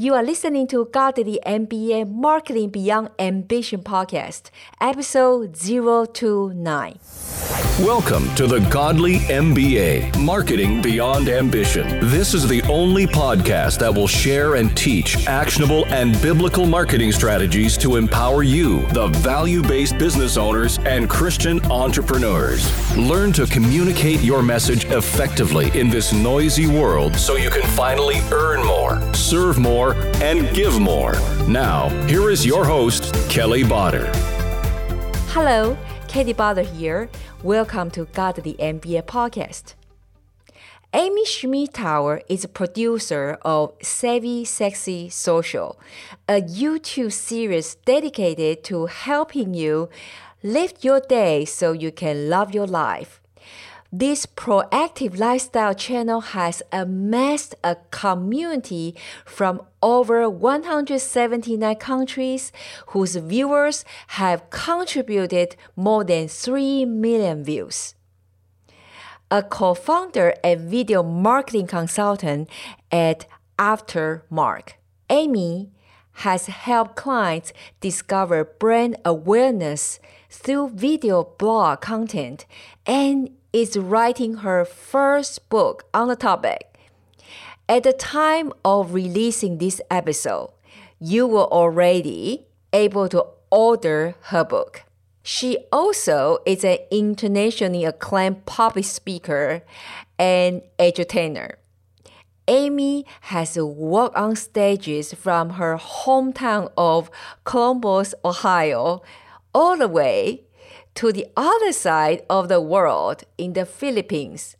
You are listening to Godly MBA Marketing Beyond Ambition podcast, episode 029. Welcome to the Godly MBA Marketing Beyond Ambition. This is the only podcast that will share and teach actionable and biblical marketing strategies to empower you, the value based business owners and Christian entrepreneurs. Learn to communicate your message effectively in this noisy world so you can finally earn more, serve more, and give more. Now, here is your host, Kelly Botter. Hello, Katie Botter here. Welcome to Godly MBA podcast. Amy Schmittauer is a producer of Savvy Sexy Social, a YouTube series dedicated to helping you live your day so you can love your life. This proactive lifestyle channel has amassed a community from over 179 countries whose viewers have contributed more than 3 million views. A co founder and video marketing consultant at Aftermark, Amy has helped clients discover brand awareness through video blog content and is writing her first book on the topic. At the time of releasing this episode, you were already able to order her book. She also is an internationally acclaimed public speaker and entertainer. Amy has walked on stages from her hometown of Columbus, Ohio, all the way to the other side of the world in the Philippines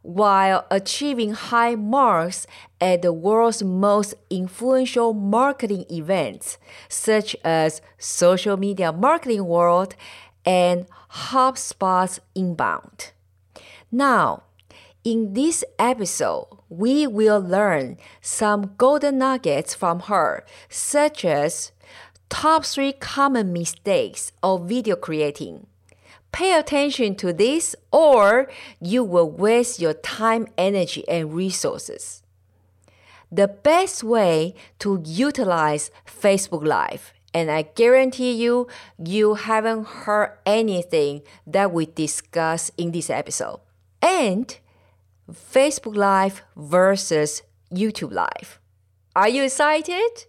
while achieving high marks at the world's most influential marketing events, such as Social Media Marketing World and HubSpot's Inbound. Now, in this episode, we will learn some golden nuggets from her, such as top three common mistakes of video creating Pay attention to this, or you will waste your time, energy, and resources. The best way to utilize Facebook Live, and I guarantee you, you haven't heard anything that we discuss in this episode. And Facebook Live versus YouTube Live. Are you excited?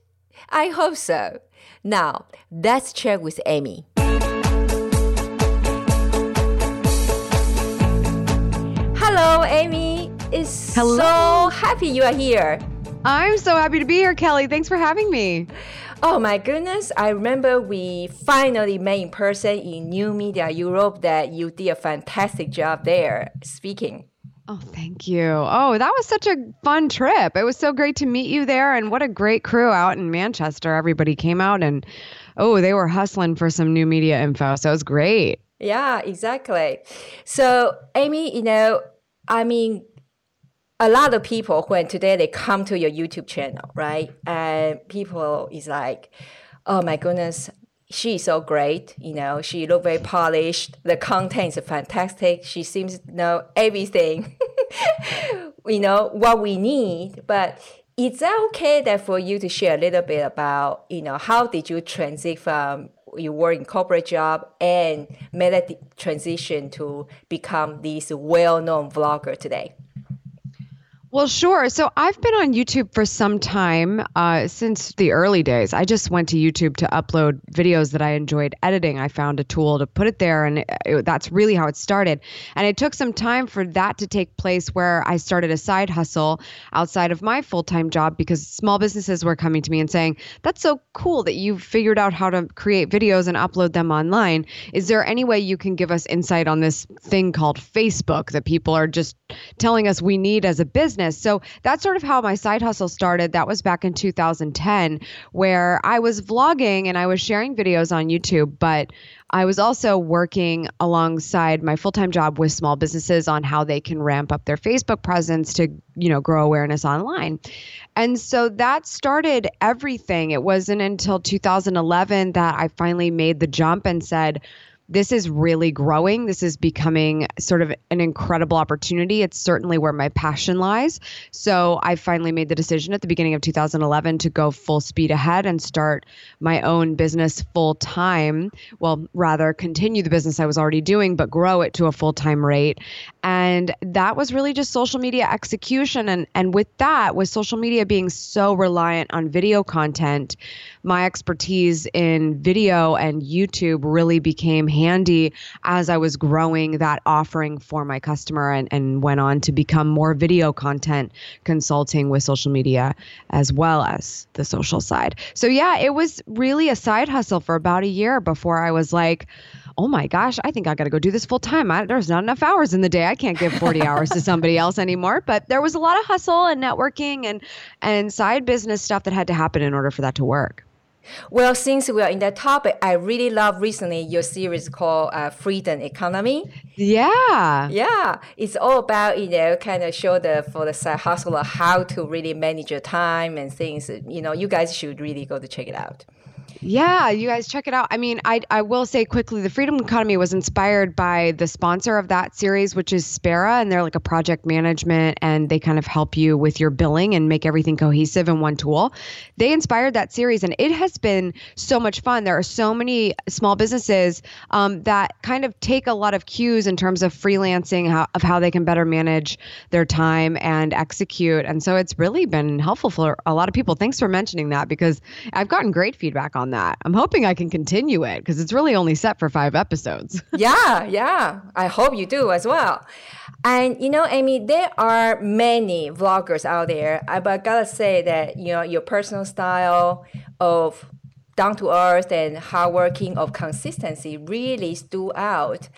I hope so. Now, let's check with Amy. Hello, Amy. It's Hello. so happy you are here. I'm so happy to be here, Kelly. Thanks for having me. Oh my goodness, I remember we finally met in person in New Media Europe that you did a fantastic job there speaking. Oh, thank you. Oh, that was such a fun trip. It was so great to meet you there and what a great crew out in Manchester. Everybody came out and oh, they were hustling for some new media info. So it was great. Yeah, exactly. So, Amy, you know, I mean, a lot of people when today they come to your YouTube channel, right? And people is like, oh my goodness, she's so great. You know, she look very polished. The content is fantastic. She seems to know everything. you know what we need, but is that okay that for you to share a little bit about you know how did you transit from you work in corporate job and made that transition to become this well-known vlogger today? Well, sure. So I've been on YouTube for some time, uh, since the early days. I just went to YouTube to upload videos that I enjoyed editing. I found a tool to put it there, and it, that's really how it started. And it took some time for that to take place where I started a side hustle outside of my full time job because small businesses were coming to me and saying, That's so cool that you've figured out how to create videos and upload them online. Is there any way you can give us insight on this thing called Facebook that people are just telling us we need as a business? Business. So that's sort of how my side hustle started. That was back in 2010, where I was vlogging and I was sharing videos on YouTube, but I was also working alongside my full-time job with small businesses on how they can ramp up their Facebook presence to, you know, grow awareness online. And so that started everything. It wasn't until 2011 that I finally made the jump and said, this is really growing. This is becoming sort of an incredible opportunity. It's certainly where my passion lies. So I finally made the decision at the beginning of 2011 to go full speed ahead and start my own business full time. Well, rather continue the business I was already doing, but grow it to a full time rate. And that was really just social media execution. And, and with that, with social media being so reliant on video content, my expertise in video and YouTube really became handy as I was growing that offering for my customer and, and went on to become more video content consulting with social media as well as the social side. So, yeah, it was really a side hustle for about a year before I was like, oh my gosh, I think I got to go do this full time. there's not enough hours in the day. I can't give 40 hours to somebody else anymore. But there was a lot of hustle and networking and and side business stuff that had to happen in order for that to work. Well, since we are in that topic, I really love recently your series called uh, Freedom Economy. Yeah. Yeah. It's all about, you know, kind of show the, for the side hustler, how to really manage your time and things. You know, you guys should really go to check it out. Yeah, you guys check it out. I mean, I I will say quickly, the Freedom Economy was inspired by the sponsor of that series, which is Spera, and they're like a project management, and they kind of help you with your billing and make everything cohesive in one tool. They inspired that series, and it has been so much fun. There are so many small businesses um, that kind of take a lot of cues in terms of freelancing, how, of how they can better manage their time and execute, and so it's really been helpful for a lot of people. Thanks for mentioning that because I've gotten great feedback on that. I'm hoping I can continue it because it's really only set for five episodes. yeah, yeah. I hope you do as well. And you know, Amy, there are many vloggers out there, but I gotta say that you know your personal style of down to earth and hardworking of consistency really stood out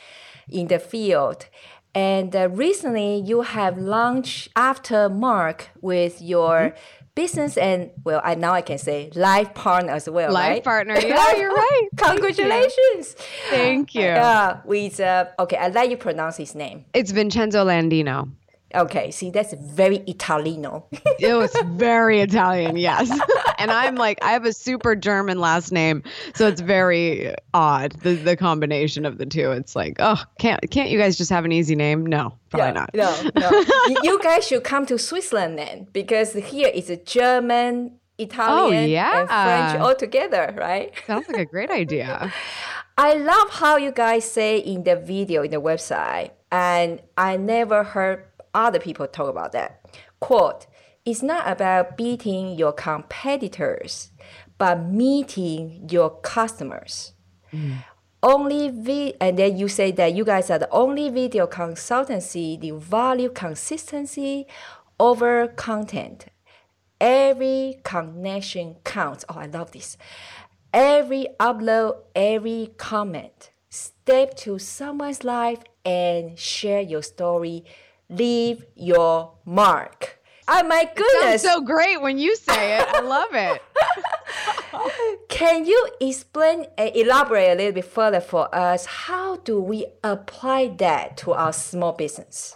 in the field. And uh, recently, you have launched After Mark with your mm-hmm business and well, I now I can say life partner as well. Life right? partner, yeah, you're right. Congratulations. Thank you. Yeah, with uh, okay, I let you pronounce his name. It's Vincenzo Landino. Okay, see, that's very Italiano. it was very Italian, yes. and I'm like, I have a super German last name, so it's very odd the the combination of the two. It's like, oh, can't can't you guys just have an easy name? No, probably yeah, not. No, no. you guys should come to Switzerland then, because here is a German, Italian, oh, yeah. and French all together, right? Sounds like a great idea. I love how you guys say in the video in the website, and I never heard other people talk about that. Quote, it's not about beating your competitors, but meeting your customers. Mm. Only vi- and then you say that you guys are the only video consultancy the value consistency over content. Every connection counts. Oh, I love this. Every upload, every comment. Step to someone's life and share your story leave your mark. Oh my goodness. That's so great when you say it. I love it. Can you explain and elaborate a little bit further for us? How do we apply that to our small business?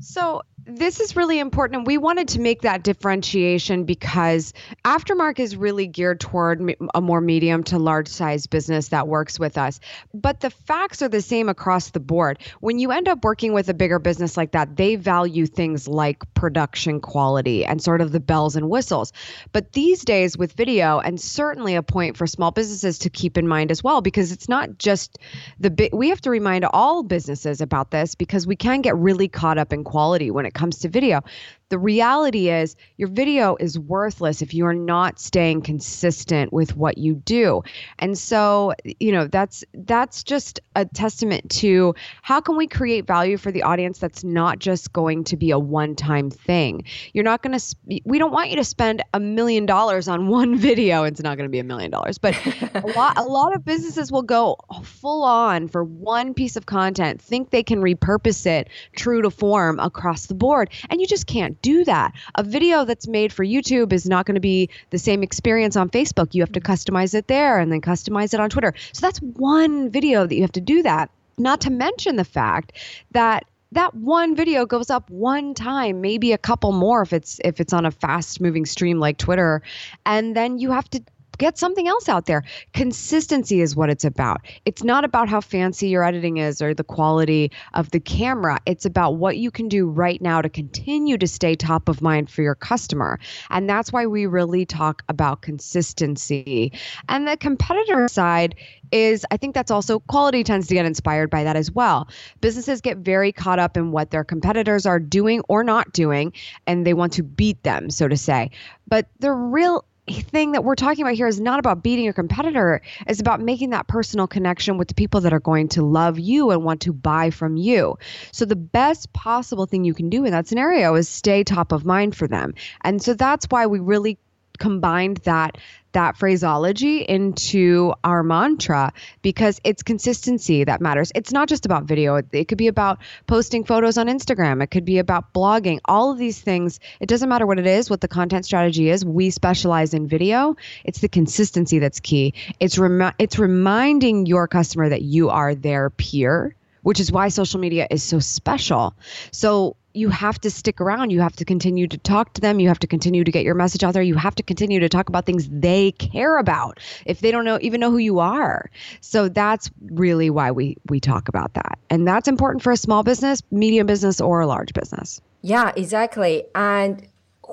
So, this is really important. And we wanted to make that differentiation because Aftermark is really geared toward a more medium to large size business that works with us. But the facts are the same across the board. When you end up working with a bigger business like that, they value things like production quality and sort of the bells and whistles. But these days with video, and certainly a point for small businesses to keep in mind as well, because it's not just the big, we have to remind all businesses about this because we can get really caught up in quality when it comes to video. The reality is, your video is worthless if you are not staying consistent with what you do. And so, you know, that's that's just a testament to how can we create value for the audience that's not just going to be a one-time thing. You're not going to sp- we don't want you to spend a million dollars on one video. It's not going to be a million dollars, but a lot a lot of businesses will go full on for one piece of content, think they can repurpose it true to form across the board, and you just can't do that. A video that's made for YouTube is not going to be the same experience on Facebook. You have to customize it there and then customize it on Twitter. So that's one video that you have to do that. Not to mention the fact that that one video goes up one time maybe a couple more if it's if it's on a fast moving stream like twitter and then you have to get something else out there. Consistency is what it's about. It's not about how fancy your editing is or the quality of the camera. It's about what you can do right now to continue to stay top of mind for your customer. And that's why we really talk about consistency. And the competitor side is I think that's also quality tends to get inspired by that as well. Businesses get very caught up in what their competitors are doing or not doing, and they want to beat them, so to say. But the real thing that we're talking about here is not about beating your competitor. It's about making that personal connection with the people that are going to love you and want to buy from you. So the best possible thing you can do in that scenario is stay top of mind for them. And so that's why we really combined that that phraseology into our mantra because it's consistency that matters. It's not just about video. It, could be about posting photos on Instagram. It could be about blogging. All of these things, it doesn't matter what it is, what the content strategy is. We specialize in video. It's the consistency that's key. It's remi- it's reminding your customer that you are their peer, which is why social media is so special. So you have to stick around. You have to continue to talk to them. You have to continue to get your message out there. You have to continue to talk about things they care about if they don't know even know who you are. So that's really why we we talk about that. And that's important for a small business, medium business or a large business. Yeah, exactly. And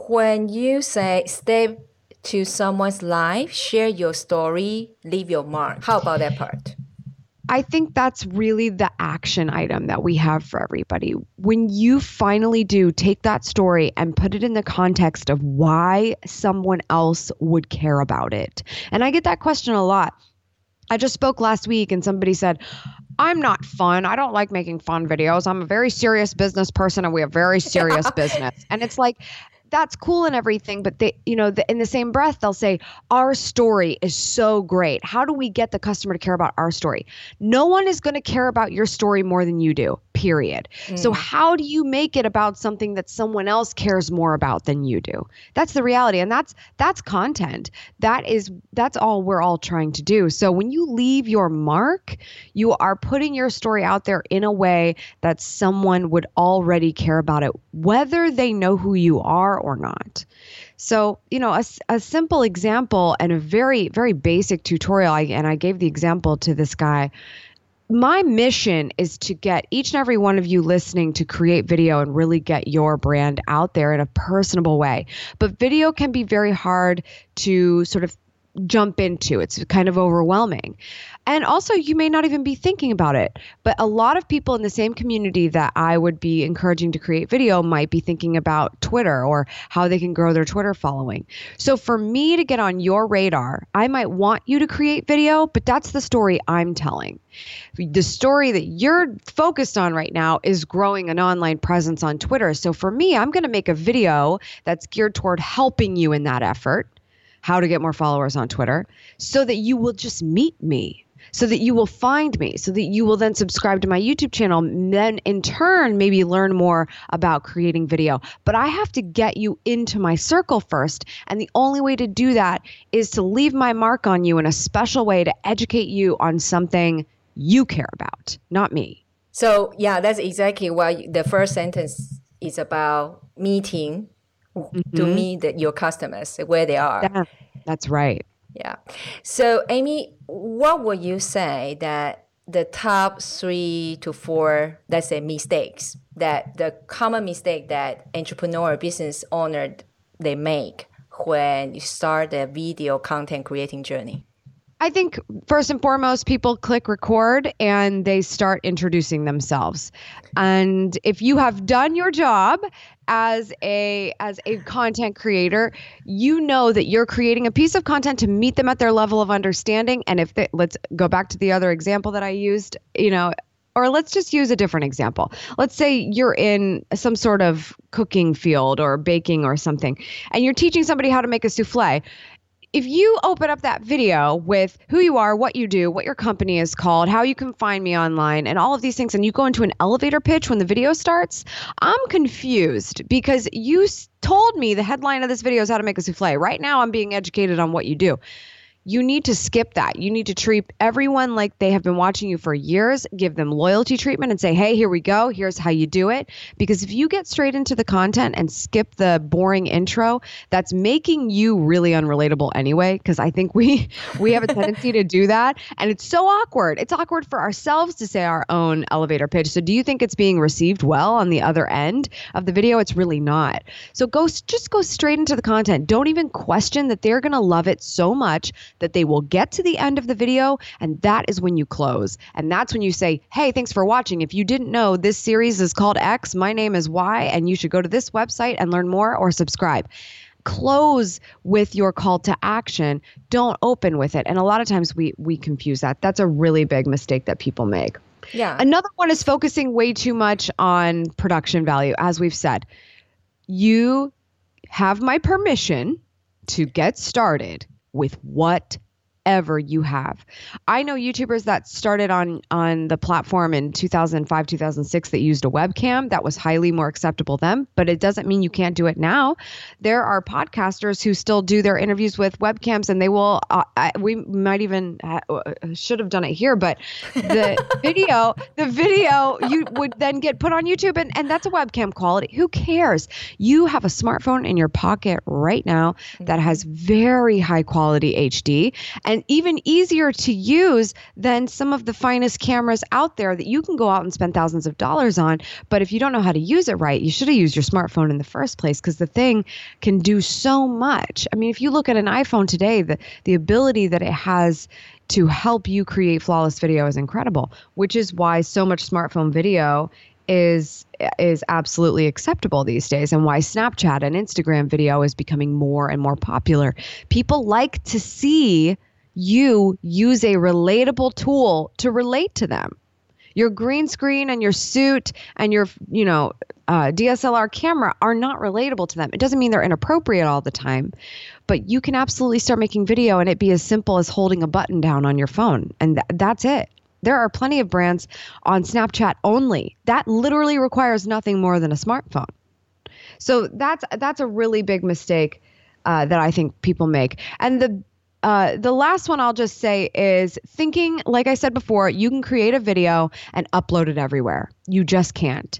when you say step to someone's life, share your story, leave your mark. How about that part? I think that's really the action item that we have for everybody. When you finally do take that story and put it in the context of why someone else would care about it. And I get that question a lot. I just spoke last week and somebody said, I'm not fun. I don't like making fun videos. I'm a very serious business person and we have very serious business. And it's like, that's cool and everything but they you know the, in the same breath they'll say our story is so great. How do we get the customer to care about our story? No one is going to care about your story more than you do period. Mm. so how do you make it about something that someone else cares more about than you do? That's the reality and that's that's content. That is that's all we're all trying to do. So when you leave your mark you are putting your story out there in a way that someone would already care about it whether they know who you are or not. So, you know, a, a simple example and a very, very basic tutorial, I, and I gave the example to this guy. My mission is to get each and every one of you listening to create video and really get your brand out there in a personable way. But video can be very hard to sort of jump into. It's kind of overwhelming. And also, you may not even be thinking about it. But a lot of people in the same community that I would be encouraging to create video might be thinking about Twitter or how they can grow their Twitter following. So, for me to get on your radar, I might want you to create video, but that's the story I'm telling. The story that you're focused on right now is growing an online presence on Twitter. So, for me, I'm going to make a video that's geared toward helping you in that effort how to get more followers on Twitter so that you will just meet me so that you will find me, so that you will then subscribe to my YouTube channel, then in turn, maybe learn more about creating video. But I have to get you into my circle first. And the only way to do that is to leave my mark on you in a special way to educate you on something you care about, not me. So, yeah, that's exactly what the first sentence is about meeting mm-hmm. to meet the, your customers where they are. Yeah, that's right. Yeah. So, Amy, what would you say that the top three to four, let's say, mistakes that the common mistake that entrepreneur business owner they make when you start a video content creating journey? I think first and foremost, people click record and they start introducing themselves. And if you have done your job as a as a content creator, you know that you're creating a piece of content to meet them at their level of understanding. And if they, let's go back to the other example that I used, you know, or let's just use a different example. Let's say you're in some sort of cooking field or baking or something, and you're teaching somebody how to make a souffle if you open up that video with who you are, what you do, what your company is called, how you can find me online, and all of these things, and you go into an elevator pitch when the video starts, I'm confused because you told me the headline of this video is how to make a souffle. Right now, I'm being educated on what you do. You need to skip that. You need to treat everyone like they have been watching you for years, give them loyalty treatment and say, hey, here we go. Here's how you do it. Because if you get straight into the content and skip the boring intro, that's making you really unrelatable anyway. Because I think we we have a tendency to do that. And it's so awkward. It's awkward for ourselves to say our own elevator pitch. So do you think it's being received well on the other end of the video? It's really not. So go just go straight into the content. Don't even question that they're gonna love it so much that they will get to the end of the video and that is when you close. And that's when you say, "Hey, thanks for watching. If you didn't know, this series is called X, my name is Y, and you should go to this website and learn more or subscribe." close with your call to action. Don't open with it. And a lot of times we we confuse that. That's a really big mistake that people make. Yeah. Another one is focusing way too much on production value. As we've said you have my permission to get started with what ever you have. I know YouTubers that started on on the platform in 2005, 2006 that used a webcam that was highly more acceptable then, but it doesn't mean you can't do it now. There are podcasters who still do their interviews with webcams and they will uh, I, we might even uh, should have done it here, but the video, the video you would then get put on YouTube and and that's a webcam quality. Who cares? You have a smartphone in your pocket right now that has very high quality HD and and even easier to use than some of the finest cameras out there that you can go out and spend thousands of dollars on. But if you don't know how to use it right, you should have used your smartphone in the first place because the thing can do so much. I mean, if you look at an iPhone today, the, the ability that it has to help you create flawless video is incredible, which is why so much smartphone video is is absolutely acceptable these days and why Snapchat and Instagram video is becoming more and more popular. People like to see you use a relatable tool to relate to them. Your green screen and your suit and your, you know, uh, DSLR camera are not relatable to them. It doesn't mean they're inappropriate all the time, but you can absolutely start making video and it be as simple as holding a button down on your phone, and th- that's it. There are plenty of brands on Snapchat only that literally requires nothing more than a smartphone. So that's that's a really big mistake uh, that I think people make. And the uh, the last one I'll just say is thinking, like I said before, you can create a video and upload it everywhere. You just can't.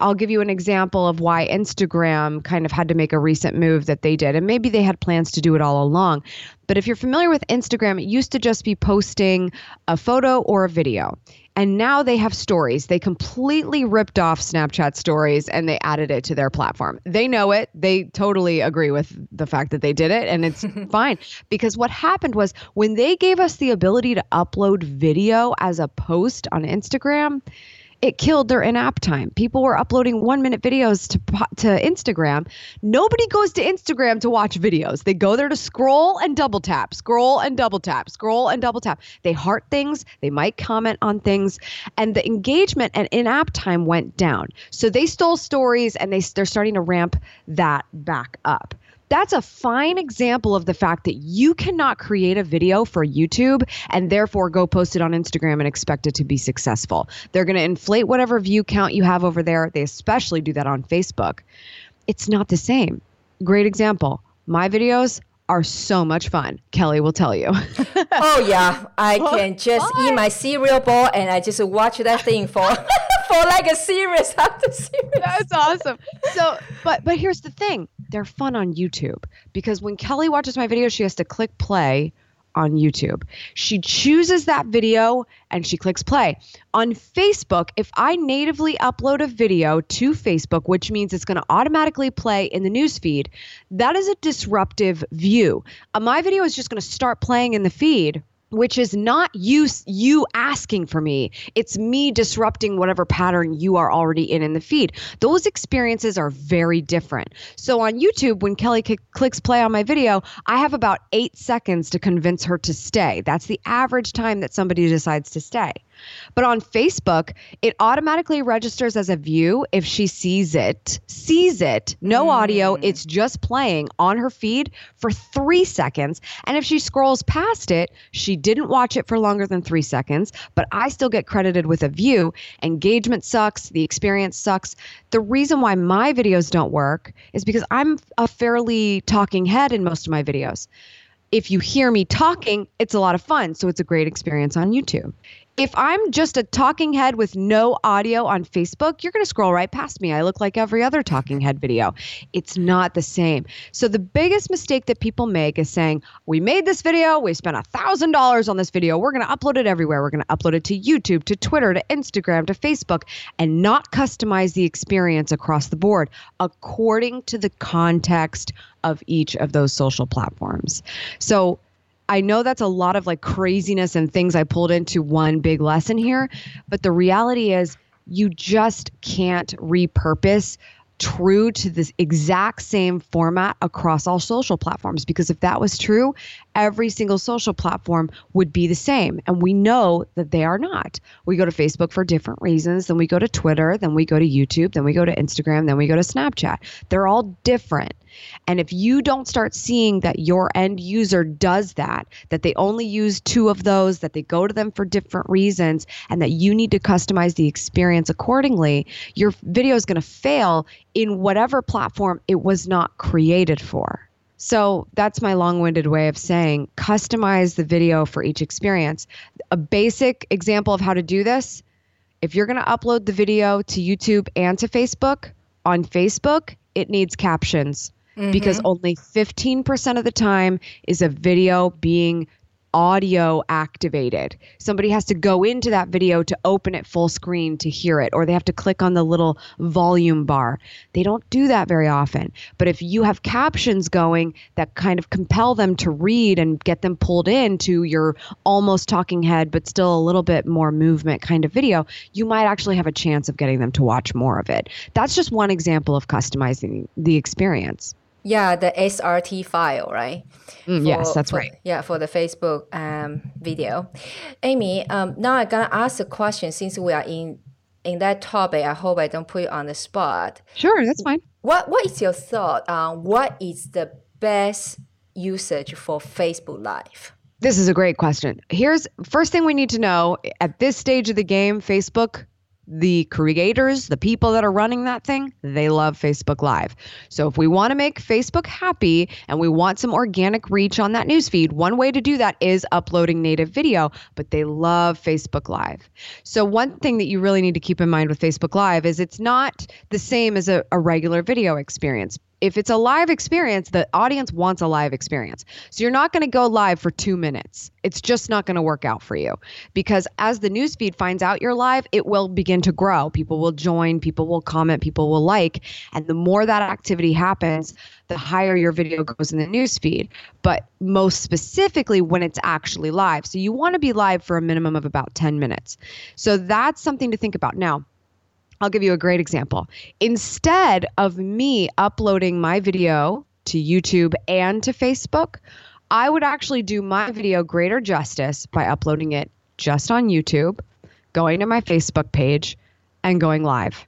I'll give you an example of why Instagram kind of had to make a recent move that they did. And maybe they had plans to do it all along. But if you're familiar with Instagram, it used to just be posting a photo or a video. And now they have stories. They completely ripped off Snapchat stories and they added it to their platform. They know it. They totally agree with the fact that they did it. And it's fine. Because what happened was when they gave us the ability to upload video as a post on Instagram, it killed their in-app time. People were uploading one-minute videos to to Instagram. Nobody goes to Instagram to watch videos. They go there to scroll and double tap, scroll and double tap, scroll and double tap. They heart things, they might comment on things, and the engagement and in-app time went down. So they stole stories and they they're starting to ramp that back up that's a fine example of the fact that you cannot create a video for YouTube and therefore go post it on Instagram and expect it to be successful. They're going to inflate whatever view count you have over there. They especially do that on Facebook. It's not the same. Great example. My videos are so much fun. Kelly will tell you. oh yeah, I can just eat my cereal bowl and I just watch that thing for like a series after series. That's awesome. So, but but here's the thing: they're fun on YouTube because when Kelly watches my video, she has to click play on YouTube. She chooses that video and she clicks play. On Facebook, if I natively upload a video to Facebook, which means it's going to automatically play in the newsfeed, that is a disruptive view. Uh, my video is just going to start playing in the feed which is not you you asking for me. It's me disrupting whatever pattern you are already in in the feed. Those experiences are very different. So on youtube when kelly clicks play on my video i have about eight seconds to convince her to stay. That's the average time that somebody decides to stay but on Facebook, it automatically registers as a view if she sees it, sees it, no mm. audio, it's just playing on her feed for three seconds. And if she scrolls past it, she didn't watch it for longer than three seconds, but I still get credited with a view. Engagement sucks, the experience sucks. The reason why my videos don't work is because I'm a fairly talking head in most of my videos If you hear me talking, it's a lot of fun. So it's a great experience on YouTube if I'm just a talking head with no audio on Facebook, you're going to scroll right past me. I look like every other talking head video. It's not the same. So the biggest mistake that people make is saying, "We made this video, we spent a $1000 on this video. We're going to upload it everywhere. We're going to upload it to YouTube, to Twitter, to Instagram, to Facebook and not customize the experience across the board according to the context of each of those social platforms." So I know that's a lot of like craziness and things I pulled into one big lesson here, but the reality is you just can't repurpose true to this exact same format across all social platforms because if that was true, every single social platform would be the same. And we know that they are not. We go to Facebook for different reasons, then we go to Twitter, then we go to YouTube, then we go to Instagram, then we go to Snapchat. They're all different. And if you don't start seeing that your end user does that, that they only use two of those, that they go to them for different reasons, and that you need to customize the experience accordingly, your video is going to fail in whatever platform it was not created for. So that's my long winded way of saying customize the video for each experience. A basic example of how to do this if you're going to upload the video to YouTube and to Facebook, on Facebook, it needs captions mm-hmm. because only 15% of the time is a video being audio activated. Somebody has to go into that video to open it full screen to hear it, or they have to click on the little volume bar. They don't do that very often. But if you have captions going that kind of compel them to read and get them pulled into your almost talking head, but still a little bit more movement kind of video, you might actually have a chance of getting them to watch more of it. That's just one example of customizing the experience. Yeah, the SRT file, right? Mm, for, yes, that's for, right. Yeah, for the Facebook um, video. Amy, um, now I'm gonna ask a question since we are in in that topic. I hope I don't put you on the spot. Sure, that's fine. What What is your thought on what is the best usage for Facebook Live? This is a great question. Here's first thing we need to know at this stage of the game. Facebook the creators, the people that are running that thing, they love Facebook Live. So if we want to make Facebook happy and we want some organic reach on that newsfeed, one way to do that is uploading native video, but they love Facebook Live. So one thing that you really need to keep in mind with Facebook Live is it's not the same as a, a regular video experience if it's a live experience, the audience wants a live experience. So you're not going to go live for two minutes. It's just not going to work out for you because as the newsfeed finds out you're live, it will begin to grow. People will join, people will comment, people will like. And the more that activity happens, the higher your video goes in the newsfeed. But most specifically, when it's actually live. So you want to be live for a minimum of about 10 minutes. So that's something to think about. Now, I'll give you a great example. Instead of me uploading my video to YouTube and to Facebook, I would actually do my video greater justice by uploading it just on YouTube, going to my Facebook page, and going live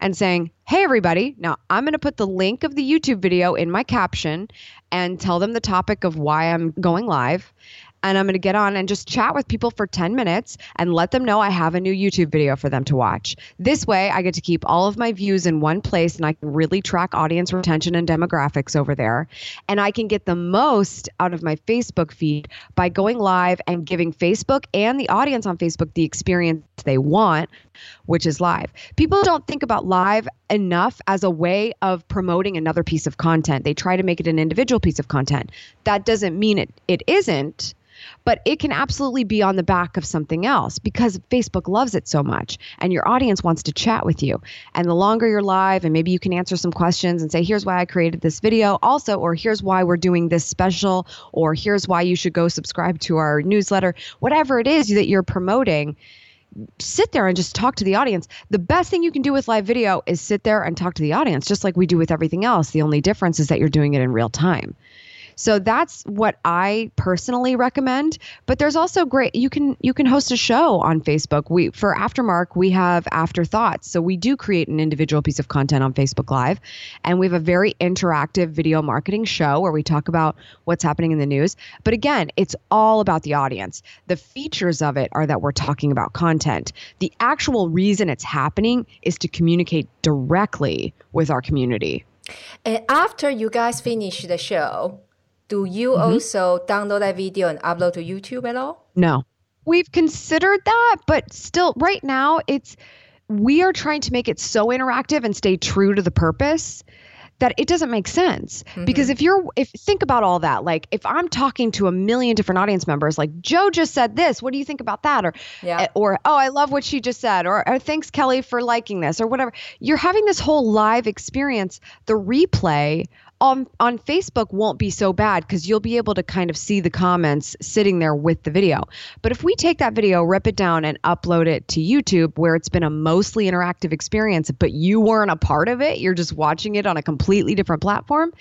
and saying, Hey, everybody, now I'm going to put the link of the YouTube video in my caption and tell them the topic of why I'm going live and I'm going to get on and just chat with people for 10 minutes and let them know I have a new YouTube video for them to watch. This way, I get to keep all of my views in one place and I can really track audience retention and demographics over there. And I can get the most out of my Facebook feed by going live and giving Facebook and the audience on Facebook the experience they want, which is live. People don't think about live enough as a way of promoting another piece of content. They try to make it an individual piece of content. That doesn't mean it it isn't but it can absolutely be on the back of something else because Facebook loves it so much and your audience wants to chat with you. And the longer you're live, and maybe you can answer some questions and say, here's why I created this video, also, or here's why we're doing this special, or here's why you should go subscribe to our newsletter, whatever it is that you're promoting sit there and just talk to the audience. The best thing you can do with live video is sit there and talk to the audience, just like we do with everything else. The only difference is that you're doing it in real time. So that's what I personally recommend. But there's also great you can you can host a show on Facebook. We for Aftermark, we have afterthoughts. So we do create an individual piece of content on Facebook Live. And we have a very interactive video marketing show where we talk about what's happening in the news. But again, it's all about the audience. The features of it are that we're talking about content. The actual reason it's happening is to communicate directly with our community. And after you guys finish the show, do you mm-hmm. also download that video and upload to YouTube at all? No. We've considered that, but still, right now, it's we are trying to make it so interactive and stay true to the purpose that it doesn't make sense mm-hmm. because if you're if think about all that like if i'm talking to a million different audience members like joe just said this what do you think about that or yeah. Eh, or oh i love what she just said or, or thanks kelly for liking this or whatever you're having this whole live experience the replay on on Facebook won't be so bad because you'll be able to kind of see the comments sitting there with the video. But if we take that video, rip it down, and upload it to YouTube, where it's been a mostly interactive experience, but you weren't a part of it, you're just watching it on a completely different platform.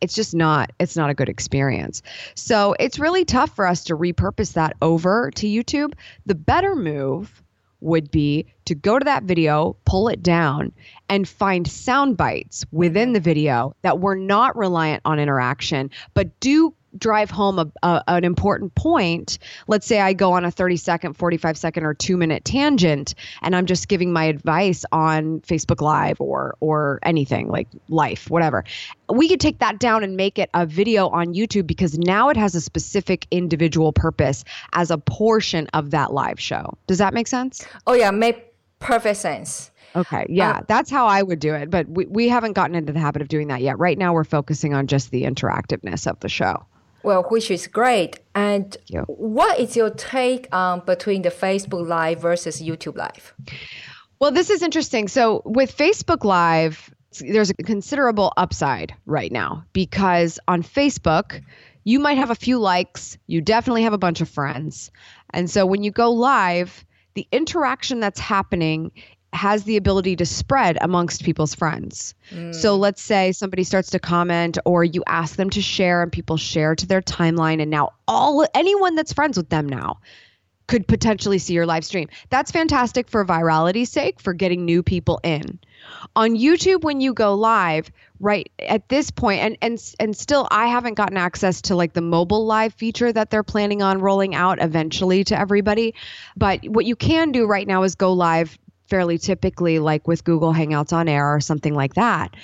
It's just not it's not a good experience. So it's really tough for us to repurpose that over to YouTube. The better move would be to go to that video, pull it down, and find sound bites within the video that were not reliant on interaction, but do drive home a, a, an important point, let's say I go on a 30 second, 45 second, or two minute tangent, and I'm just giving my advice on Facebook Live or or anything like life, whatever. We could take that down and make it a video on YouTube because now it has a specific individual purpose as a portion of that live show. Does that make sense? Oh yeah, make perfect sense. Okay. Yeah. Um, that's how I would do it. But we, we haven't gotten into the habit of doing that yet. Right now, we're focusing on just the interactiveness of the show. Well, which is great. And what is your take on between the Facebook Live versus YouTube Live? Well, this is interesting. So with Facebook Live, there's a considerable upside right now because on Facebook, you might have a few likes, you definitely have a bunch of friends. And so when you go live, the interaction that's happening has the ability to spread amongst people's friends. Mm. So let's say somebody starts to comment or you ask them to share and people share to their timeline and now all anyone that's friends with them now could potentially see your live stream. That's fantastic for virality's sake for getting new people in. On YouTube when you go live, right at this point and and and still I haven't gotten access to like the mobile live feature that they're planning on rolling out eventually to everybody, but what you can do right now is go live fairly typically, like with Google Hangouts on Air or something like that,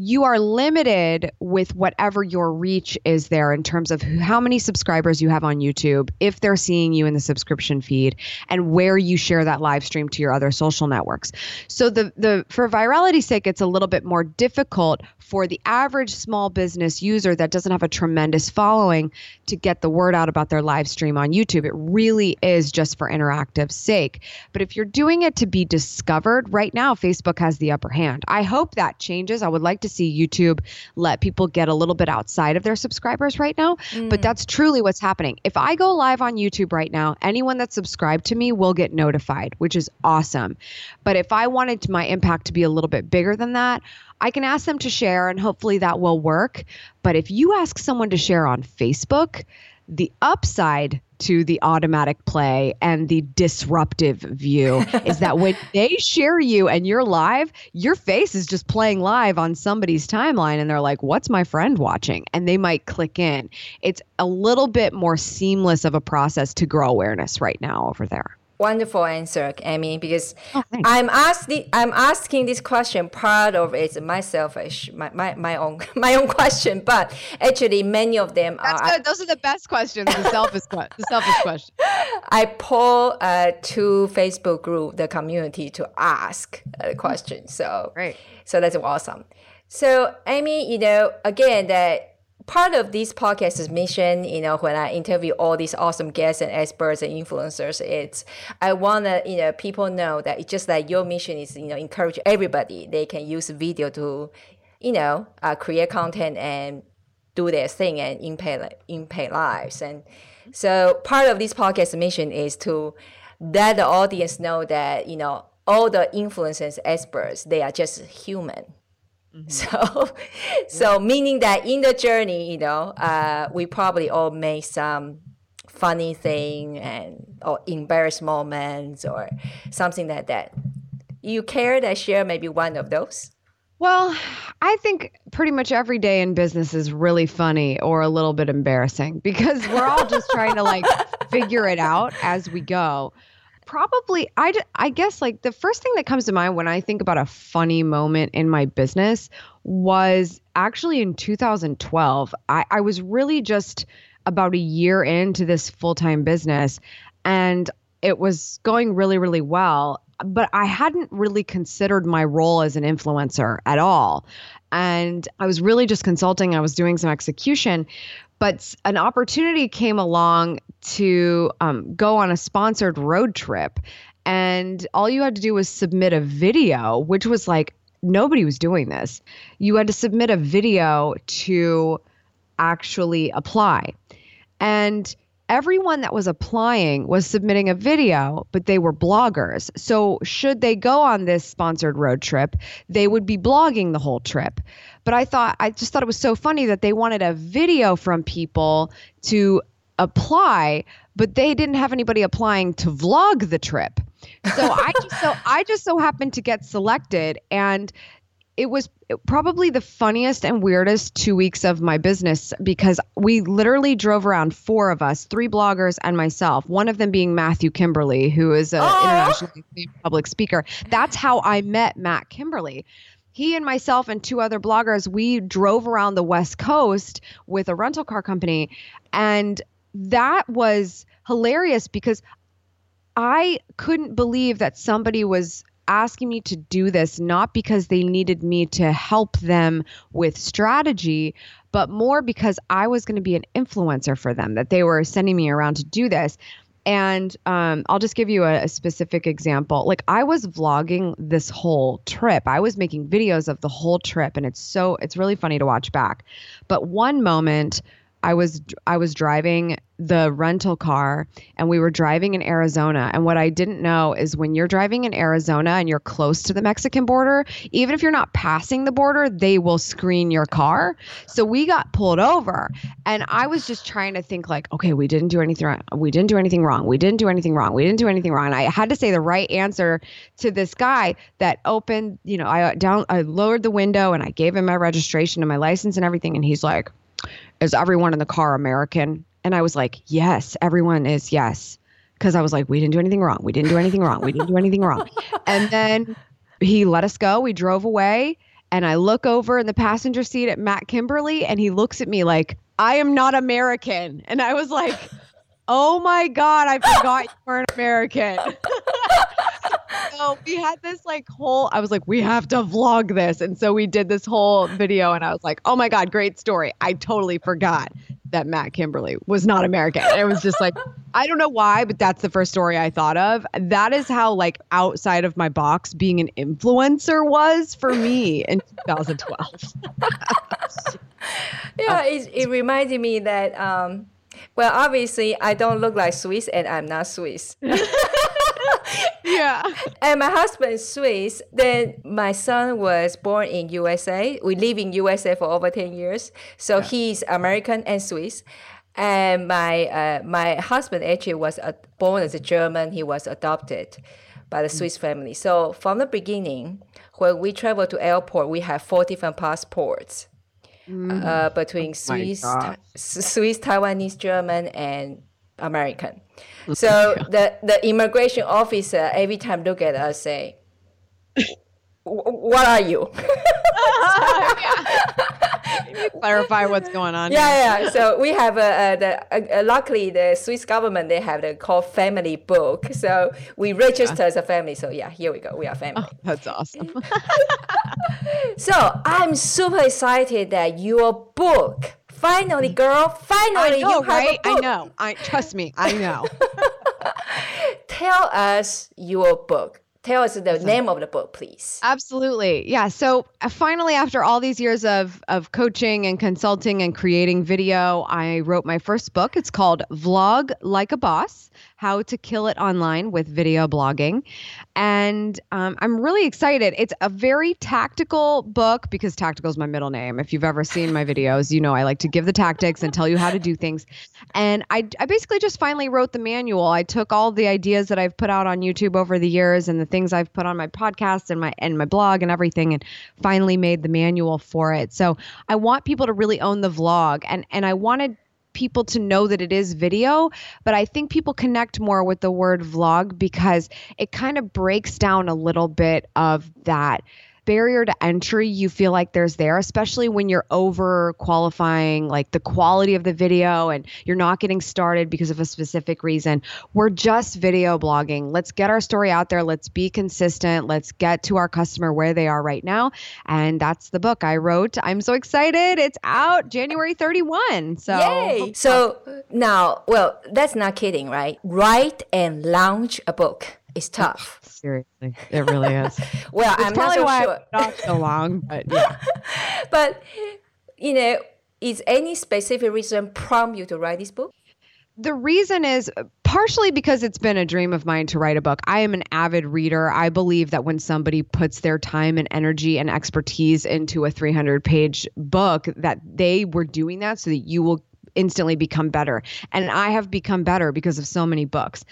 you are limited with whatever your reach is there in terms of how many subscribers you have on YouTube, if they're seeing you in the subscription feed, and where you share that live stream to your other social networks. So the the for virality's sake, it's a little bit more difficult for the average small business user that doesn't have a tremendous following to get the word out about their live stream on YouTube. It really is just for interactive sake. But if you're doing it to be discovered, right now Facebook has the upper hand. I hope that changes. I would like to see YouTube let people get a little bit outside of their subscribers right now, mm. but that's truly what's happening. If I go live on YouTube right now, anyone that's subscribed to me will get notified, which is awesome. But if I wanted my impact to be a little bit bigger than that, I can ask them to share and hopefully that will work. But if you ask someone to share on Facebook, the upside to the automatic play and the disruptive view is that when they share you and you're live, your face is just playing live on somebody's timeline and they're like, What's my friend watching? And they might click in. It's a little bit more seamless of a process to grow awareness right now over there wonderful answer, Amy, because oh, I'm asking I'm asking this question. Part of it's my selfish, my, my, my own my own question, but actually many of them That's are. Good. Those are the best questions. The selfish the selfish question. I pull uh, to Facebook group the community to ask a question. So right. So that's awesome. So Amy, you know, again that part of this podcast's mission, you know, when I interview all these awesome guests and experts and influencers, it's I want to, you know, people know that it's just like your mission is, you know, encourage everybody. They can use video to, you know, uh, create content and do their thing and impact impact lives. And so part of this podcast mission is to let the audience know that, you know, all the influencers, experts, they are just human Mm-hmm. So, so meaning that in the journey, you know, uh, we probably all made some funny thing and or embarrassed moments or something like that. You care to share maybe one of those? Well, I think pretty much every day in business is really funny or a little bit embarrassing because we're all just trying to like figure it out as we go probably I, I guess like the first thing that comes to mind when I think about a funny moment in my business was actually in 2012. I, I was really just about a year into this full-time business and it was going really, really well. But I hadn't really considered my role as an influencer at all. And I was really just consulting, I was doing some execution. But an opportunity came along to um, go on a sponsored road trip. And all you had to do was submit a video, which was like nobody was doing this. You had to submit a video to actually apply. And everyone that was applying was submitting a video, but they were bloggers. So, should they go on this sponsored road trip, they would be blogging the whole trip. But I thought, I just thought it was so funny that they wanted a video from people to apply, but they didn't have anybody applying to vlog the trip. So I just so I just so happened to get selected and it was probably the funniest and weirdest two weeks of my business because we literally drove around four of us, three bloggers and myself, one of them being Matthew Kimberley, who is an internationally famous public speaker. That's how I met Matt Kimberley. He and myself and two other bloggers, we drove around the West Coast with a rental car company. And that was hilarious because I couldn't believe that somebody was asking me to do this not because they needed me to help them with strategy, but more because I was going to be an influencer for them, that they were sending me around to do this. And um, I'll just give you a, a, specific example. Like I was vlogging this whole trip. I was making videos of the whole trip, and it's so it's really funny to watch back. But one moment I was I was driving the rental car and we were driving in Arizona. And what I didn't know is when you're driving in Arizona and you're close to the Mexican border even if you're not passing the border they will screen your car. So we got pulled over and I was just trying to think like okay we didn't do anything we didn't do anything wrong we didn't do anything wrong we didn't do anything wrong. And I had to say the right answer to this guy that opened you know I down I lowered the window and I gave him my registration and my license and everything. And he's like is everyone in the car American? And I was like, yes, everyone is yes. Because I was like, we didn't do anything wrong. We didn't do anything wrong. We didn't do anything wrong. And then he let us go. We drove away. And I look over in the passenger seat at Matt Kimberley and he looks at me like, I am not American. And I was like, oh my God, I forgot you weren't American. so we had this like whole i was like we have to vlog this. And so we did this whole video and i was like oh my god great story. I totally forgot that matt Kimberley was not american. It was just like i don't know why but that's the first story i thought of. That is how like outside of my box being an influencer was for me in 2012 yeah it, it reminded me that um well obviously i don't look like swiss and i'm not swiss yeah. And my husband is Swiss. Then my son was born in USA. We live in USA for over 10 years. So yeah. he's American and Swiss. And my uh, my husband actually was uh, born as a German. He was adopted by the Swiss family. So from the beginning, when we travel to airport, we have four different passports. Mm. Uh, between oh Swiss, Swiss, Taiwanese, German, and American. Mm-hmm. So the, the immigration officer every time look at us say, "What are you?" clarify what's going on. Yeah, yeah. So we have a, a the a, luckily the Swiss government they have the called family book. So we register yeah. as a family. So yeah, here we go. We are oh, family. Oh, that's awesome. so I'm super excited that your book Finally, girl. Finally, know, you have right? a book. I know. I trust me. I know. Tell us your book. Tell us the name of the book, please. Absolutely. Yeah. So uh, finally, after all these years of of coaching and consulting and creating video, I wrote my first book. It's called Vlog Like a Boss how to Kill It Online with Video Blogging. And um, I'm really excited. It's a very tactical book because tactical is my middle name. If you've ever seen my videos, you know I like to give the tactics and tell you how to do things. And I, I basically just finally wrote the manual. I took all the ideas that I've put out on YouTube over the years and the things I've put on my podcast and my and my blog and everything and finally made the manual for it. So I want people to really own the vlog and and I wanted people to know that it is video, but I think people connect more with the word vlog because it kind of breaks down a little bit of that barrier to entry you feel like there's there, especially when you're over qualifying like the quality of the video and you're not getting started because of a specific reason. We're just video blogging. Let's get our story out there. Let's be consistent. Let's get to our customer where they are right now. And that's the book I wrote. I'm so excited. It's out January 31. So, Yay. so now, well, that's not kidding, right? Write and launch a book is tough. Seriously, it really is. well, it's I'm probably not so why sure. not so long, but yeah. but you know, is any specific reason prompt you to write this book? The reason is uh, partially because it's been a dream of mine to write a book. I am an avid reader. I believe that when somebody puts their time and energy and expertise into a 300 page book, that they were doing that so that you will instantly become better. And I have become better because of so many books.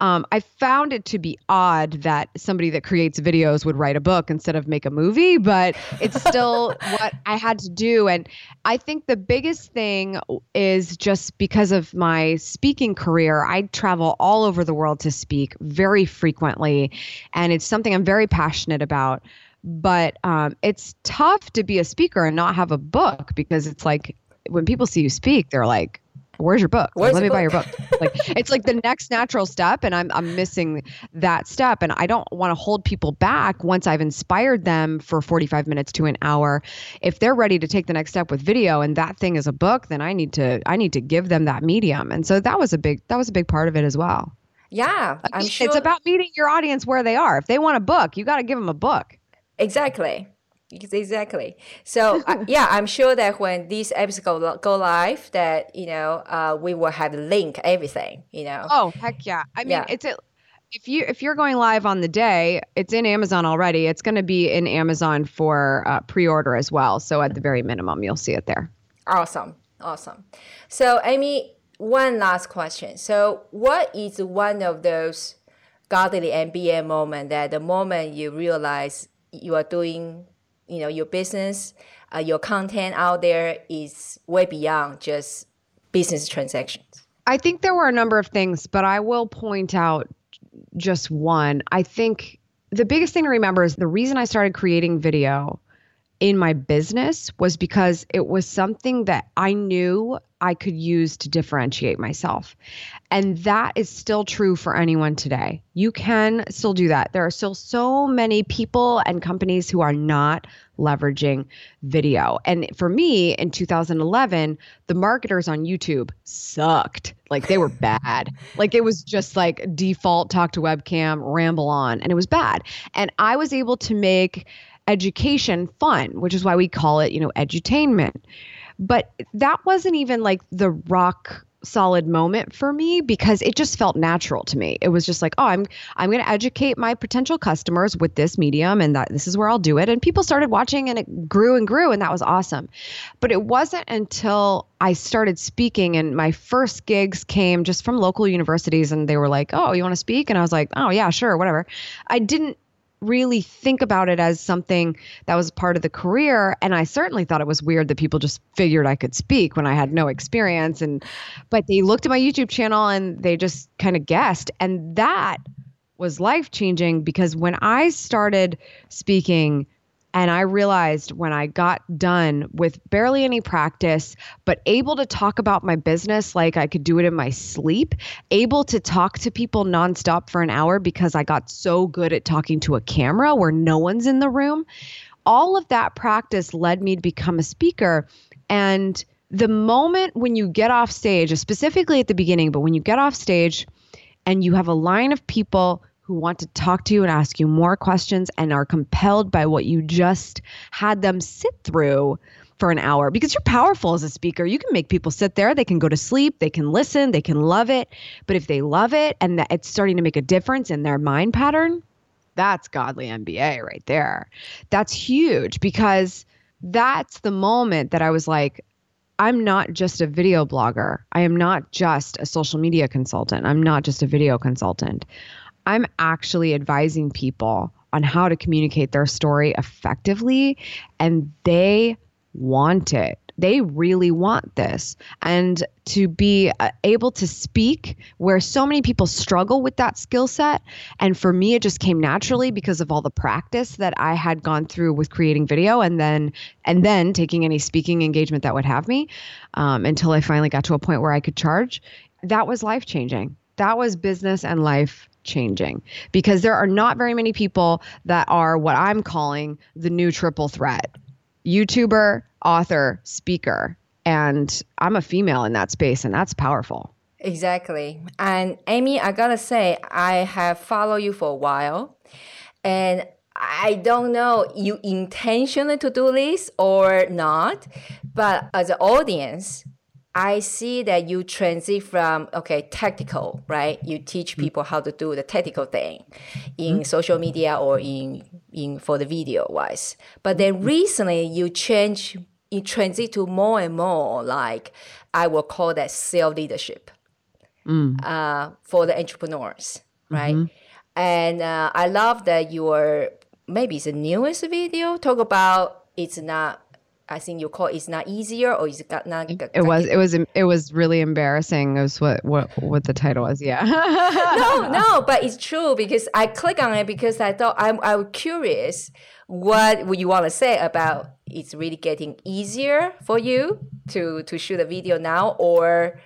Um, I found it to be odd that somebody that creates videos would write a book instead of make a movie, but it's still what I had to do. And I think the biggest thing is just because of my speaking career, I travel all over the world to speak very frequently. And it's something I'm very passionate about. But um, it's tough to be a speaker and not have a book because it's like when people see you speak, they're like, where's your book? Where's Let me book? buy your book. like it's like the next natural step and I'm I'm missing that step and I don't want to hold people back once I've inspired them for 45 minutes to an hour. If they're ready to take the next step with video and that thing is a book, then I need to I need to give them that medium. And so that was a big that was a big part of it as well. Yeah, I'm sure It's about meeting your audience where they are. If they want a book, you got to give them a book. exactly. Exactly. So uh, yeah, I'm sure that when these episode go, go live, that you know, uh, we will have a link everything. You know. Oh, heck yeah. I mean, Yeah. it's a if you if you're going live on the day, it's in Amazon already. It's going to be in Amazon for uh, pre-order as well. So at the very minimum, you'll see it there. Awesome. Awesome. So, Amy, one last question. So, what is one of those godly MBA moment that the moment you realize you are doing, you know, your business, uh, your content out there is way beyond just business transactions? I think there were a number of things, but I will point out just one. I think the biggest thing to remember is the reason I started creating video in my business was because it was something that I knew I could use to differentiate myself. And that is still true for anyone today. You can still do that. There are still so many people and companies who are not leveraging video. And for me in 2011, the marketers on YouTube sucked. Like they were bad. Like it was just like default talk to webcam, ramble on, and it was bad. And I was able to make education fun, which is why we call it, you know, edutainment. But that wasn't even like the rock solid moment for me because it just felt natural to me. It was just like, oh, I'm I'm going to educate my potential customers with this medium and that this is where I'll do it. And people started watching and it grew and grew and that was awesome. But it wasn't until I started speaking and my first gigs came just from local universities and they were like, "Oh, you want to speak?" and I was like, "Oh, yeah, sure, whatever." I didn't really think about it as something that was part of the career. And i certainly thought it was weird that people just figured i could speak when i had no experience. And but they looked at my youtube channel and they just kind of guessed. And that was life changing because when i started speaking and I realized when I got done with barely any practice, but able to talk about my business like I could do it in my sleep, able to talk to people nonstop for an hour because I got so good at talking to a camera where no one's in the room. All of that practice led me to become a speaker. And the moment when you get off stage, specifically at the beginning, but when you get off stage and you have a line of people who want to talk to you and ask you more questions and are compelled by what you just had them sit through for an hour because you're powerful as a speaker. You can make people sit there, they can go to sleep, they can listen, they can love it. But if they love it and that it's starting to make a difference in their mind pattern, that's godly MBA right there. That's huge because that's the moment that I was like, I'm not just a video blogger. I am not just a social media consultant. I'm not just a video consultant. I'm actually advising people on how to communicate their story effectively, and they want it. they really want this. And to be uh, able to speak where so many people struggle with that skill set. And for me, it just came naturally because of all the practice that I had gone through with creating video and then and then taking any speaking engagement that would have me um, until I finally got to a point where I could charge. That was life changing. That was business and life changing because there are not very many people that are what I'm calling the new triple threat YouTuber, author, speaker. And I'm a female in that space, and that's powerful. Exactly. And Amy, I gotta say, I have followed you for a while. And I don't know you intentionally to do this or not, but as an audience, I see that you transit from okay tactical, right? You teach mm-hmm. people how to do the tactical thing in mm-hmm. social media or in in for the video wise. But then mm-hmm. recently you change you transit to more and more like I will call that self leadership mm. uh, for the entrepreneurs, right? Mm-hmm. And uh, I love that your maybe it's the newest video talk about it's not I think you call it's not easier or is got not. It was it was it was really embarrassing. It was what what what the title was. Yeah. no, no, but it's true because I click on it because I thought I'm I was curious what would you want to say about it's really getting easier for you to to shoot a video now or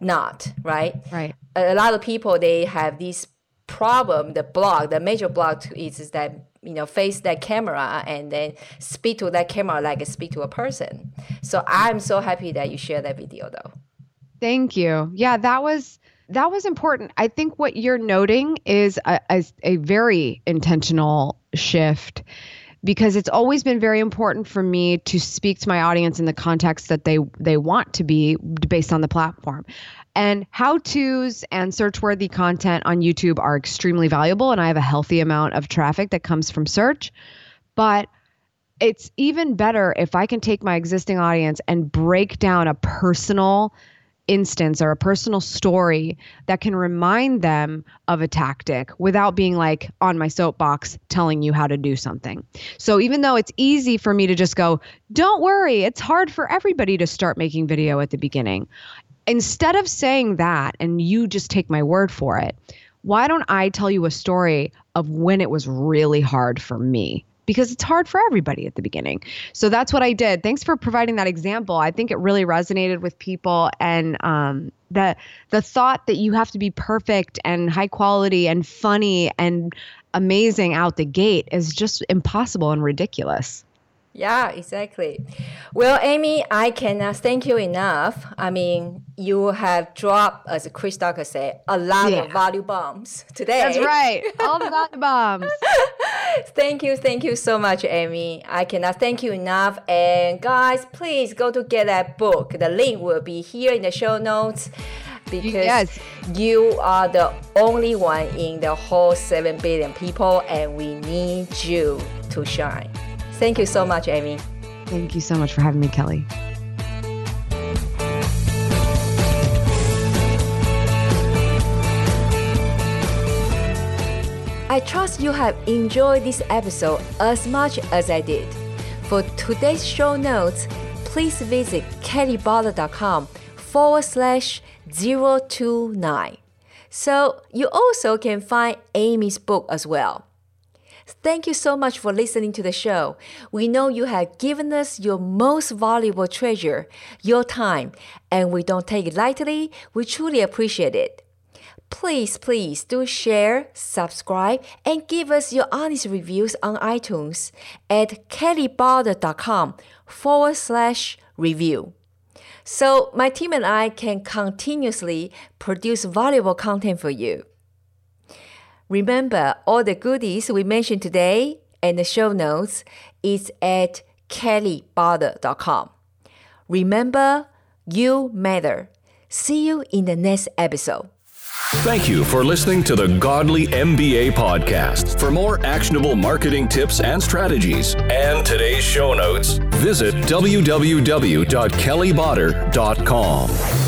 not, right? Right. A, a lot of people they have this problem. The block, the major block is that you know face that camera and then speak to that camera like speak to a person. So i'm so happy that you share that video though. Thank you. Yeah that was that was important. I think what you're noting is a, a, a very intentional shift because it's always been very important for me to speak to my audience in the context that they they want to be based on the platform. And how to's and search worthy content on YouTube are extremely valuable. And I have a healthy amount of traffic that comes from search. But it's even better if I can take my existing audience and break down a personal instance or a personal story that can remind them of a tactic without being like on my soapbox telling you how to do something. So even though it's easy for me to just go, don't worry, it's hard for everybody to start making video at the beginning instead of saying that and you just take my word for it, why don't I tell you a story of when it was really hard for me? Because it's hard for everybody at the beginning. So that's what I did. Thanks for providing that example. I think it really resonated with people and um, the the thought that you have to be perfect and high quality and funny and amazing out the gate is just impossible and ridiculous. Yeah, exactly. Well, Amy, I cannot uh, thank you enough. I mean, you have dropped, as Chris Ducker said, a lot yeah. of value bombs today. That's right. All the value bombs. thank you. Thank you so much, Amy. I cannot thank you enough. And guys, please go to get that book. The link will be here in the show notes because yes. you are the only one in the whole 7 billion people and we need you to shine. Thank you so much, Amy. Thank you so much for having me, Kelly. I trust you have enjoyed this episode as much as I did. For today's show notes, please visit kellybada.com forward slash 029. So you also can find Amy's book as well. Thank you so much for listening to the show. We know you have given us your most valuable treasure, your time, and we don't take it lightly. We truly appreciate it. Please, please do share, subscribe, and give us your honest reviews on iTunes at kellybada.com forward slash review. So my team and I can continuously produce valuable content for you. Remember, all the goodies we mentioned today and the show notes is at kellybada.com. Remember, you matter. See you in the next episode. Thank you for listening to the Godly MBA podcast. For more actionable marketing tips and strategies and today's show notes, visit www.kellybada.com.